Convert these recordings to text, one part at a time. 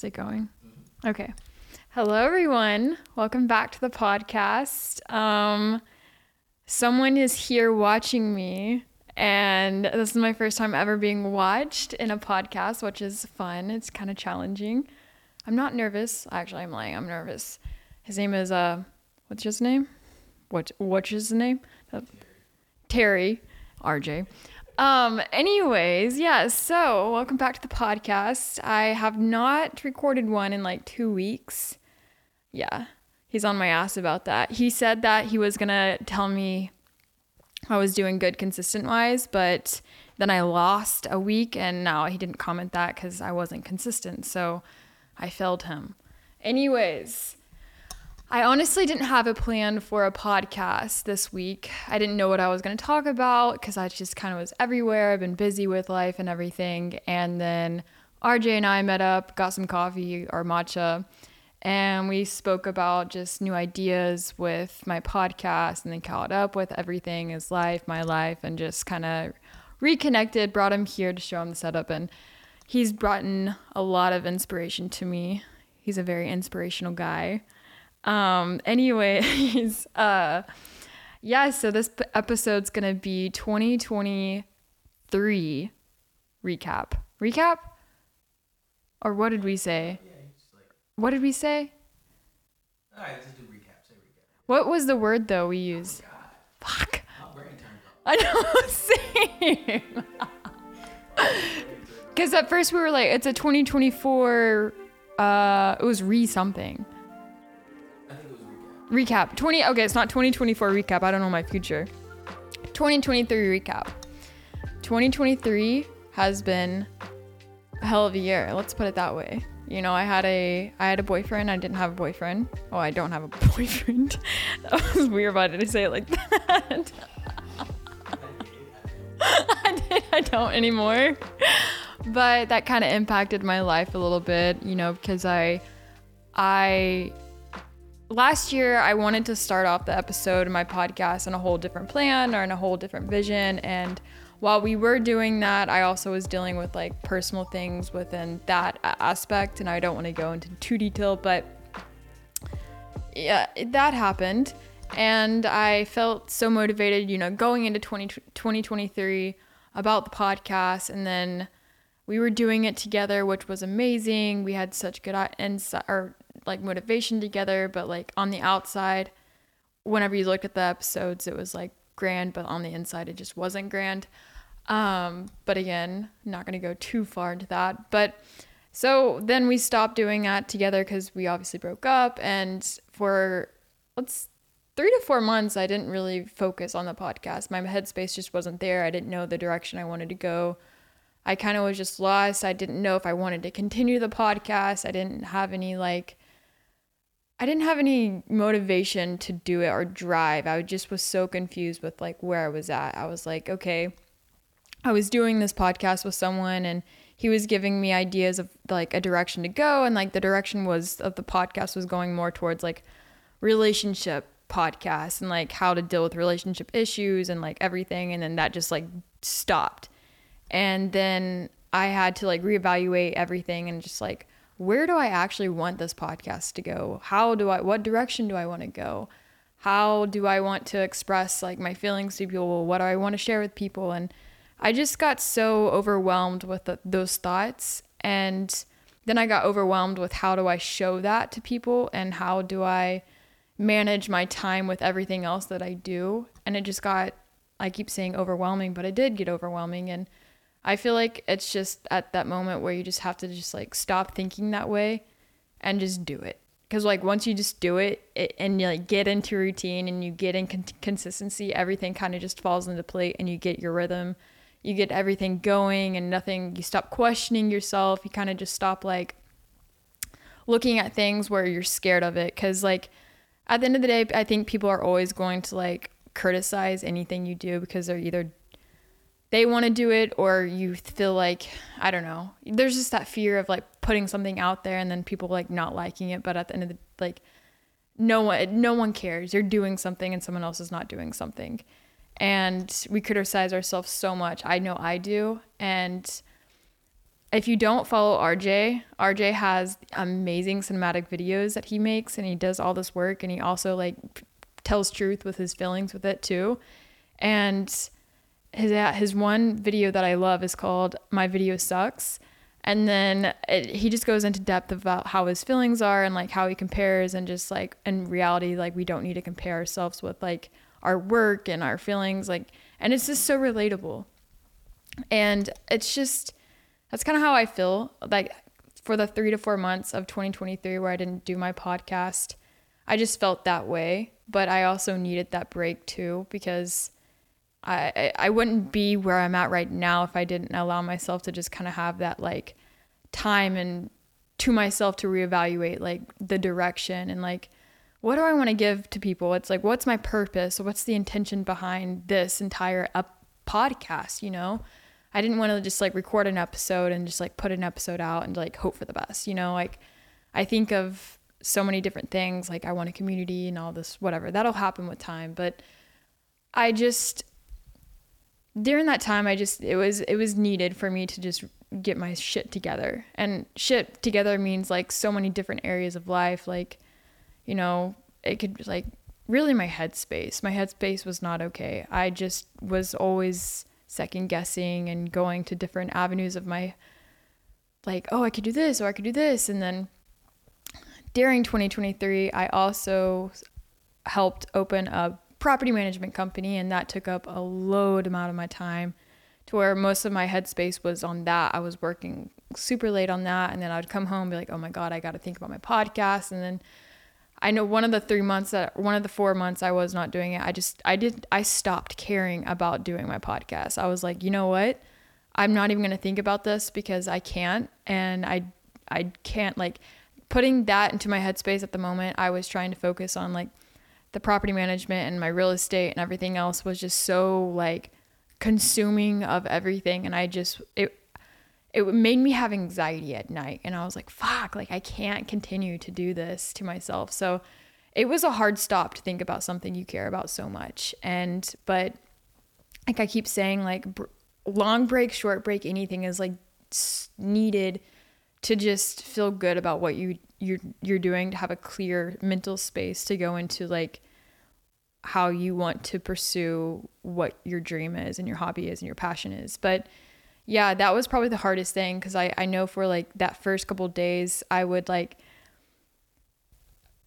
Is it going? Okay. Hello, everyone. Welcome back to the podcast. Um, someone is here watching me, and this is my first time ever being watched in a podcast, which is fun. It's kind of challenging. I'm not nervous. Actually, I'm lying. I'm nervous. His name is uh, what's his name? What what's his name? Uh, Terry, RJ. Um, anyways, yeah, so welcome back to the podcast. I have not recorded one in like two weeks. Yeah, he's on my ass about that. He said that he was gonna tell me I was doing good consistent wise, but then I lost a week and now he didn't comment that because I wasn't consistent. So I failed him. Anyways, I honestly didn't have a plan for a podcast this week. I didn't know what I was going to talk about because I just kind of was everywhere. I've been busy with life and everything. And then RJ and I met up, got some coffee or matcha, and we spoke about just new ideas with my podcast and then caught up with everything his life, my life, and just kind of reconnected, brought him here to show him the setup. And he's brought in a lot of inspiration to me. He's a very inspirational guy. Um, anyways, uh, yeah, so this episode's gonna be 2023 recap. Recap? Or what did we say? yeah What did we say? All right, just do recap. Say recap. What was the word though we used? Fuck. Turned off. I know, same. Because at first we were like, it's a 2024, uh, it was re something. Think it was recap. recap. 20 okay it's not 2024 recap. I don't know my future. 2023 recap. 2023 has been a hell of a year. Let's put it that way. You know i had a i had a boyfriend. I didn't have a boyfriend. Oh i don't have a boyfriend. That was weird. Why did i say it like that? I did. I don't anymore. But that kind of impacted my life a little bit, you know, because I, I, last year I wanted to start off the episode of my podcast on a whole different plan or in a whole different vision. And while we were doing that, I also was dealing with like personal things within that aspect. And I don't want to go into too detail, but yeah, that happened. And I felt so motivated, you know, going into 20, 2023 about the podcast. And then we were doing it together, which was amazing. We had such good insight or like motivation together, but like on the outside, whenever you look at the episodes, it was like grand, but on the inside, it just wasn't grand. Um, but again, not going to go too far into that. But so then we stopped doing that together because we obviously broke up. And for let's three to four months, I didn't really focus on the podcast. My headspace just wasn't there. I didn't know the direction I wanted to go. I kind of was just lost. I didn't know if I wanted to continue the podcast. I didn't have any like I didn't have any motivation to do it or drive. I just was so confused with like where I was at. I was like, okay, I was doing this podcast with someone and he was giving me ideas of like a direction to go and like the direction was of the podcast was going more towards like relationship podcasts and like how to deal with relationship issues and like everything and then that just like stopped. And then I had to like reevaluate everything and just like where do I actually want this podcast to go? How do I what direction do I want to go? How do I want to express like my feelings to people? What do I want to share with people? And I just got so overwhelmed with the, those thoughts and then I got overwhelmed with how do I show that to people and how do I manage my time with everything else that I do? And it just got I keep saying overwhelming, but it did get overwhelming and I feel like it's just at that moment where you just have to just like stop thinking that way and just do it. Cuz like once you just do it, it and you like get into routine and you get in con- consistency, everything kind of just falls into place and you get your rhythm. You get everything going and nothing you stop questioning yourself. You kind of just stop like looking at things where you're scared of it cuz like at the end of the day, I think people are always going to like criticize anything you do because they're either they want to do it or you feel like i don't know there's just that fear of like putting something out there and then people like not liking it but at the end of the like no one no one cares. You're doing something and someone else is not doing something. And we criticize ourselves so much. I know i do. And if you don't follow RJ, RJ has amazing cinematic videos that he makes and he does all this work and he also like tells truth with his feelings with it too. And his uh, his one video that I love is called My Video Sucks. And then it, he just goes into depth about how his feelings are and like how he compares and just like in reality like we don't need to compare ourselves with like our work and our feelings like and it's just so relatable. And it's just that's kind of how I feel like for the 3 to 4 months of 2023 where I didn't do my podcast. I just felt that way, but I also needed that break too because I I wouldn't be where I'm at right now if I didn't allow myself to just kind of have that like time and to myself to reevaluate like the direction and like what do I want to give to people? It's like what's my purpose? What's the intention behind this entire up podcast, you know? I didn't want to just like record an episode and just like put an episode out and like hope for the best, you know? Like I think of so many different things like I want a community and all this whatever. That'll happen with time, but I just during that time I just it was it was needed for me to just get my shit together. And shit together means like so many different areas of life like you know, it could like really my headspace. My headspace was not okay. I just was always second guessing and going to different avenues of my like, oh, I could do this or I could do this and then during 2023, I also helped open a property management company and that took up a load amount of my time to where most of my headspace was on that. I was working super late on that and then I'd come home be like, "Oh my god, I got to think about my podcast." And then I know one of the 3 months that one of the 4 months I was not doing it, I just I did I stopped caring about doing my podcast. I was like, "You know what? I'm not even going to think about this because I can't and I I can't like putting that into my headspace at the moment. I was trying to focus on like the property management and my real estate and everything else was just so like consuming of everything. And I just it it made me have anxiety at night. And I was like fuck like I can't continue to do this to myself. So it was a hard stop to think about something you care about so much. And but like I keep saying like br- long break, short break, anything is like needed to just feel good about what you you're you're doing to have a clear mental space to go into like how you want to pursue what your dream is and your hobby is and your passion is. But yeah that was probably the hardest thing because I, I know for like that first couple days i would like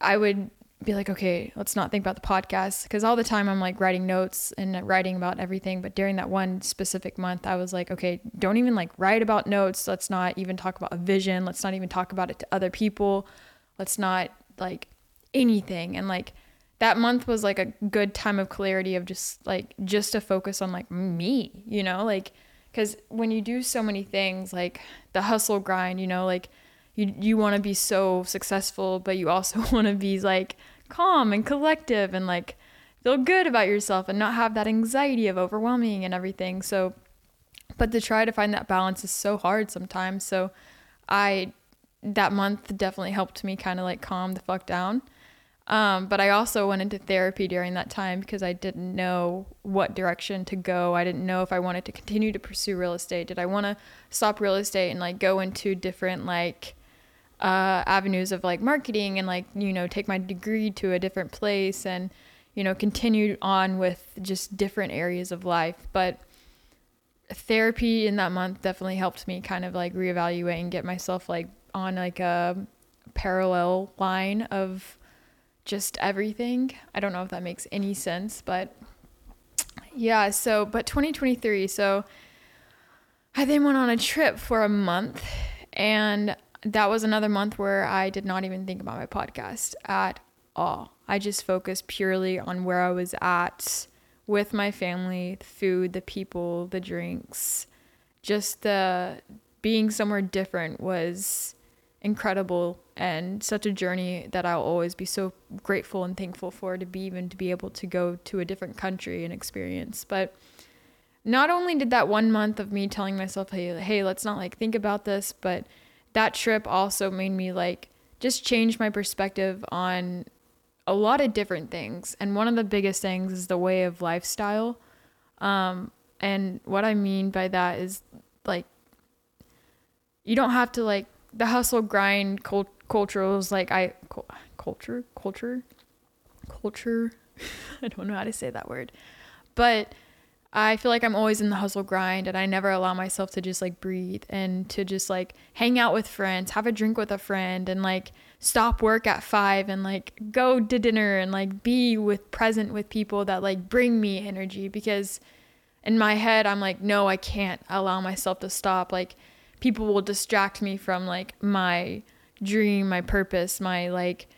i would be like, okay, let's not think about the podcast because all the time I'm like writing notes and writing about everything. But during that one specific month, I was like, okay, don't even like write about notes. Let's not even talk about a vision. Let's not even talk about it to other people. Let's not like anything. And like that month was like a good time of clarity of just like just to focus on like me, you know, like because when you do so many things like the hustle grind, you know, like you you want to be so successful, but you also want to be like calm and collective and like feel good about yourself and not have that anxiety of overwhelming and everything. So, but to try to find that balance is so hard sometimes. So, I that month definitely helped me kind of like calm the fuck down. Um, but I also went into therapy during that time because I didn't know what direction to go. I didn't know if I wanted to continue to pursue real estate. Did I want to stop real estate and like go into different like uh, avenues of like marketing and like you know take my degree to a different place and you know continue on with just different areas of life. But therapy in that month definitely helped me kind of like reevaluate and get myself like on like a parallel line of just everything. I don't know if that makes any sense but yeah so but 2023 so i then went on a trip for a month and that was another month where I did not even think about my podcast at all. I just focused purely on where I was at with my family, the food, the people, the drinks. Just the being somewhere different was incredible and such a journey that I'll always be so grateful and thankful for to be even to be able to go to a different country and experience. But not only did that one month of me telling myself, hey, hey, let's not like think about this, but that trip also made me like just change my perspective on a lot of different things. And one of the biggest things is the way of lifestyle. Um, and what I mean by that is like you don't have to like the hustle grind cult- culturals like I cul- culture culture culture I don't know how to say that word. But I feel like I'm always in the hustle grind and I never allow myself to just like breathe and to just like hang out with friends, have a drink with a friend and like stop work at 5 and like go to dinner and like be with present with people that like bring me energy because in my head I'm like no, I can't allow myself to stop like people will distract me from like my dream, my purpose, my like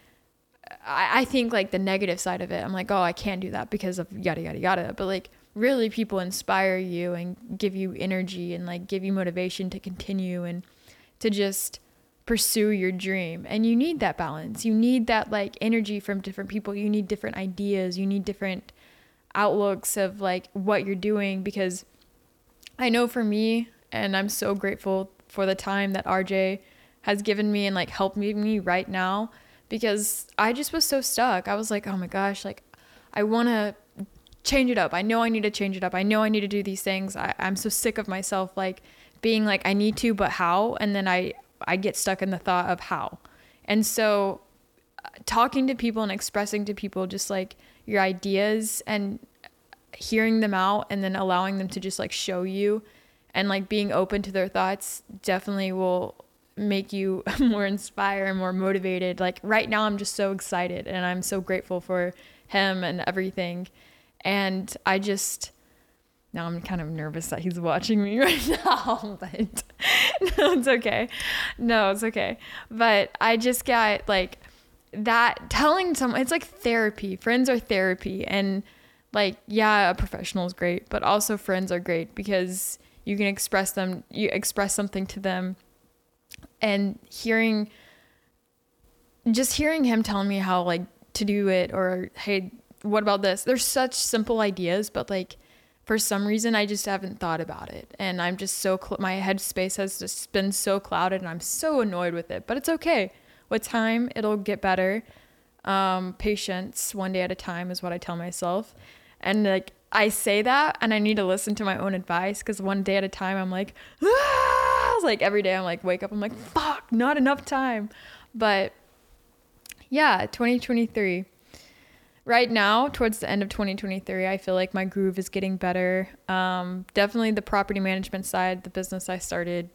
I, I think like the negative side of it. I'm like, oh, I can't do that because of yada yada yada. But like really people inspire you and give you energy and like give you motivation to continue and to just pursue your dream. And you need that balance. You need that like energy from different people. You need different ideas. You need different outlooks of like what you're doing because I know for me and I'm so grateful for the time that RJ has given me and like helped me, right now because I just was so stuck. I was like, oh my gosh, like I want to change it up. I know I need to change it up. I know I need to do these things. I, I'm so sick of myself like being like I need to, but how? And then I I get stuck in the thought of how. And so uh, talking to people and expressing to people just like your ideas and hearing them out and then allowing them to just like show you and like being open to their thoughts definitely will make you more inspired and more motivated. Like right now, I'm just so excited and I'm so grateful for him and everything. And I just, now I'm kind of nervous that he's watching me right now, but no, it's okay. No, it's okay. But I just got like that telling someone, it's like therapy. Friends are therapy. And like, yeah, a professional is great, but also friends are great because you can express them, you express something to them and hearing just hearing him telling me how like to do it or hey what about this? There's such simple ideas but like for some reason i just haven't thought about it. And i'm just so cl- my headspace has just been so clouded and i'm so annoyed with it but it's okay. With time it'll get better. Um, patience one day at a time is what i tell myself. And like i say that and i need to listen to my own advice because one day at a time i'm like ah! like every day I'm like wake up I'm like fuck not enough time. But yeah 2023 right now towards the end of 2023 I feel like my groove is getting better um, definitely the property management side the business I started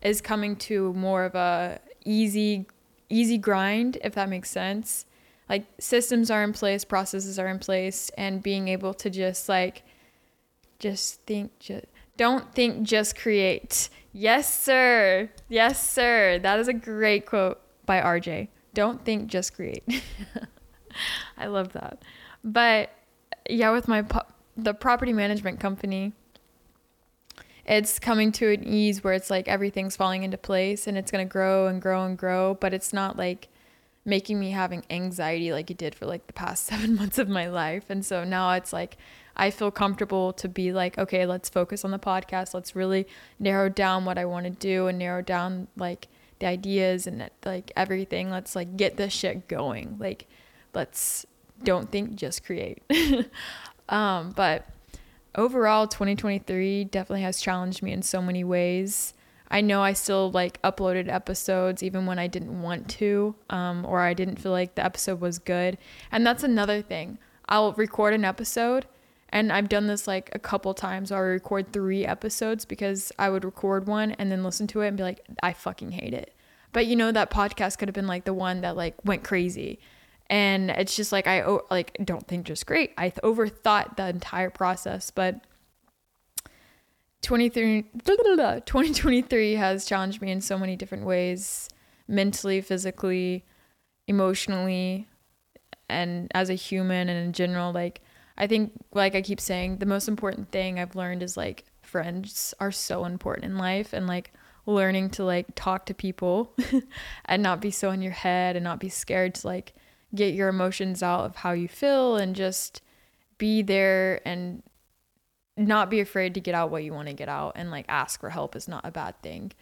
is coming to more of a easy easy grind if that makes sense like systems are in place processes are in place and being able to just like just think just don't think just create Yes, sir. Yes, sir. That is a great quote by RJ. Don't think, just create. I love that. But yeah, with my po- the property management company, it's coming to an ease where it's like everything's falling into place and it's going to grow and grow and grow, but it's not like making me having anxiety like it did for like the past 7 months of my life. And so now it's like I feel comfortable to be like, okay, let's focus on the podcast. Let's really narrow down what I want to do and narrow down like the ideas and like everything. Let's like get this shit going. Like, let's don't think, just create. um, but overall, 2023 definitely has challenged me in so many ways. I know I still like uploaded episodes even when I didn't want to, um, or I didn't feel like the episode was good. And that's another thing. I'll record an episode and I've done this like a couple times. I'll record three episodes because I would record one and then listen to it and be like, I fucking hate it. But you know, that podcast could have been like the one that like went crazy. And it's just like, I like don't think just great. I overthought the entire process, but 23, 2023 has challenged me in so many different ways mentally, physically, emotionally, and as a human and in general. Like, I think, like I keep saying, the most important thing I've learned is like friends are so important in life and like learning to like talk to people and not be so in your head and not be scared to like get your emotions out of how you feel and just be there and not be afraid to get out what you want to get out and like ask for help is not a bad thing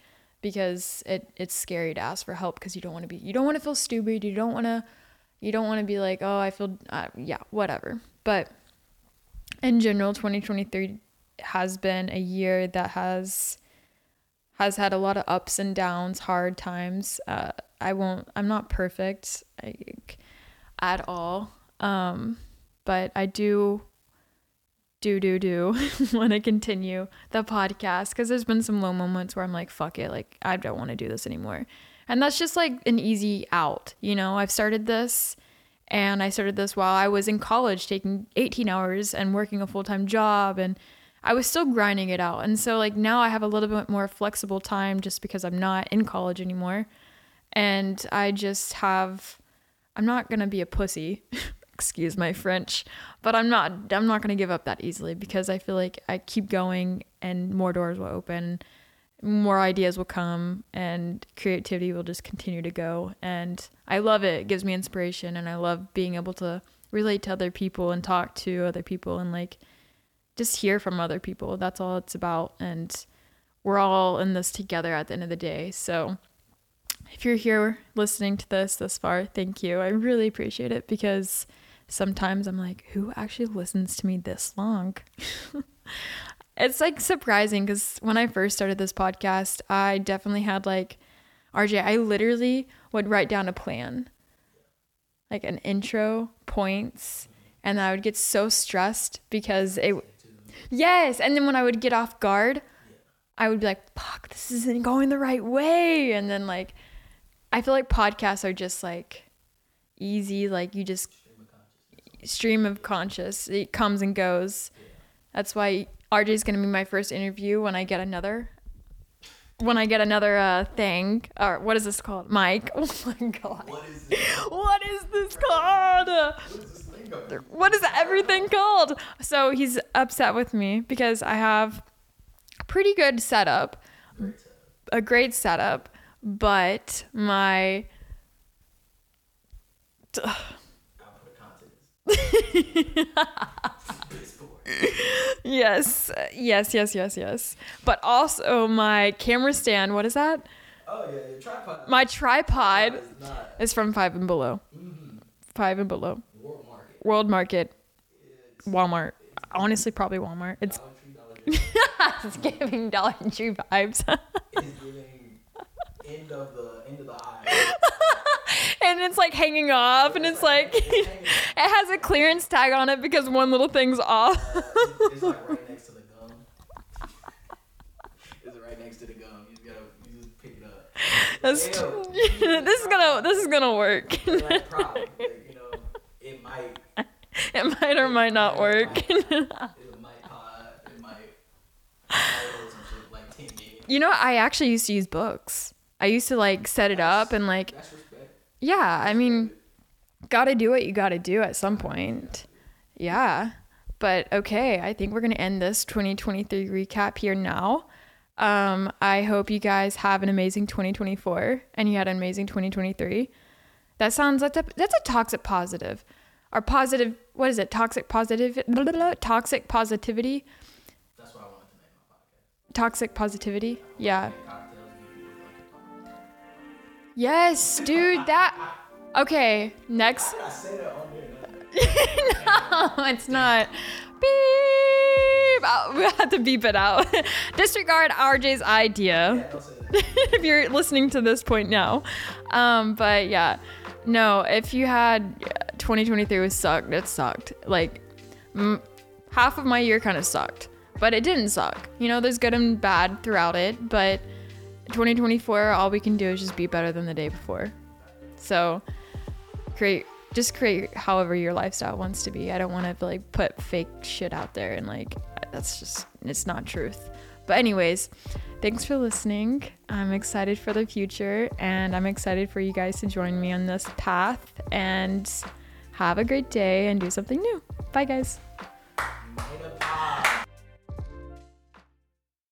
because it it's scary to ask for help because you don't want to be you don't want to feel stupid you don't want to you don't want to be like oh I feel uh, yeah whatever but in general, 2023 has been a year that has has had a lot of ups and downs, hard times. Uh, I won't. I'm not perfect like, at all. Um, but I do, do, do, do want to continue the podcast because there's been some low moments where I'm like, fuck it, like I don't want to do this anymore, and that's just like an easy out. You know, I've started this. And I started this while I was in college, taking 18 hours and working a full time job and I was still grinding it out. And so like now I have a little bit more flexible time just because I'm not in college anymore. And I just have I'm not going to be a pussy. Excuse my French, but I'm not I'm not going to give up that easily because I feel like I keep going and more doors will open, more ideas will come and creativity will just continue to go and I love it. It gives me inspiration and I love being able to relate to other people and talk to other people and like just hear from other people. That's all it's about. And we're all in this together at the end of the day. So if you're here listening to this this far, thank you. I really appreciate it because sometimes I'm like, who actually listens to me this long? it's like surprising because when I first started this podcast, I definitely had like, RJ, I literally would write down a plan, like an intro, points, and I would get so stressed because it Yes, and then when I would get off guard, I would be like, "Fuck, this isn't going the right way." And then like I feel like podcasts are just like easy, like you just stream of conscious. It comes and goes. That's why RJ is going to be my first interview when I get another when I get another uh, thing, or what is this called? mic. Oh my god. What is this? What is this called? What is this what is everything called? So he's upset with me because I have pretty good setup, a great setup, but my. yes, yes, yes, yes, yes. But also my camera stand. What is that? Oh yeah, your tripod. My tripod is, is, from Five and Below. Mm-hmm. Five and Below. World Market, Walmart. Honestly, probably Walmart. It's it's giving Dollar Tree vibes. It's end of the end of the eye. and it's like hanging off, and it's like it has a clearance tag on it because one little thing's off. it's, like right next to the gum. It's right next to the gum. You just gotta you just pick it up. That's this is gonna this is gonna work. Like, you know, it might it might or might not work. you know, I actually used to use books. I used to like set it up and like, yeah, I mean, gotta do what you gotta do at some point. Yeah. But okay, I think we're gonna end this 2023 recap here now. Um, I hope you guys have an amazing 2024 and you had an amazing 2023. That sounds that's a that's a toxic positive our positive what is it toxic positive toxic positivity that's what i wanted to name my podcast toxic positivity yeah yes dude that okay next no it's not beep oh, we have to beep it out disregard rj's idea if you're listening to this point now um but yeah no if you had 2023 was sucked. It sucked. Like, m- half of my year kind of sucked, but it didn't suck. You know, there's good and bad throughout it, but 2024, all we can do is just be better than the day before. So, create, just create however your lifestyle wants to be. I don't want to like put fake shit out there and like, that's just, it's not truth. But, anyways, thanks for listening. I'm excited for the future and I'm excited for you guys to join me on this path. And have a great day and do something new. Bye, guys.